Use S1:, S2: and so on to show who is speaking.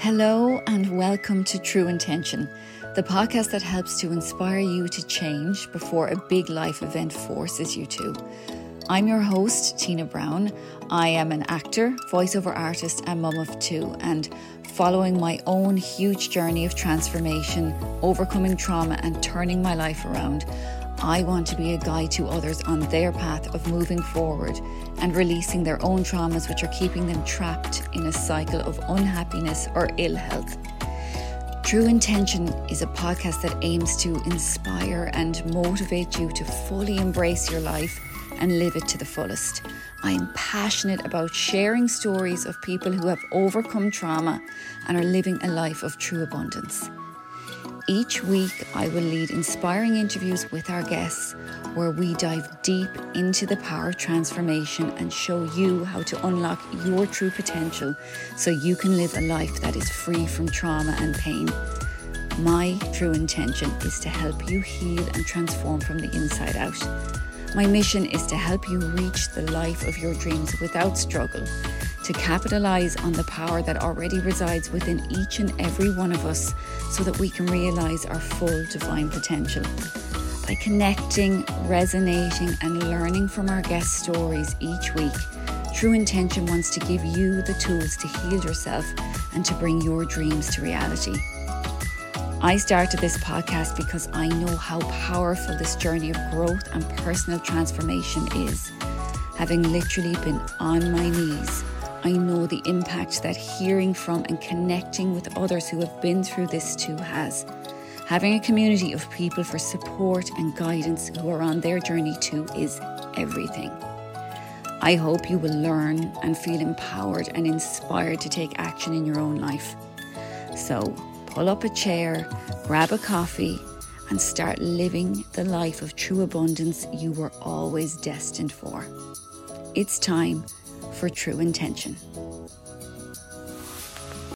S1: Hello, and welcome to True Intention, the podcast that helps to inspire you to change before a big life event forces you to. I'm your host, Tina Brown. I am an actor, voiceover artist, and mum of two, and following my own huge journey of transformation, overcoming trauma, and turning my life around. I want to be a guide to others on their path of moving forward and releasing their own traumas, which are keeping them trapped in a cycle of unhappiness or ill health. True Intention is a podcast that aims to inspire and motivate you to fully embrace your life and live it to the fullest. I am passionate about sharing stories of people who have overcome trauma and are living a life of true abundance. Each week, I will lead inspiring interviews with our guests where we dive deep into the power of transformation and show you how to unlock your true potential so you can live a life that is free from trauma and pain. My true intention is to help you heal and transform from the inside out. My mission is to help you reach the life of your dreams without struggle to capitalize on the power that already resides within each and every one of us so that we can realize our full divine potential. By connecting, resonating, and learning from our guest stories each week, True Intention wants to give you the tools to heal yourself and to bring your dreams to reality. I started this podcast because I know how powerful this journey of growth and personal transformation is. Having literally been on my knees I know the impact that hearing from and connecting with others who have been through this too has. Having a community of people for support and guidance who are on their journey too is everything. I hope you will learn and feel empowered and inspired to take action in your own life. So, pull up a chair, grab a coffee, and start living the life of true abundance you were always destined for. It's time for true intention.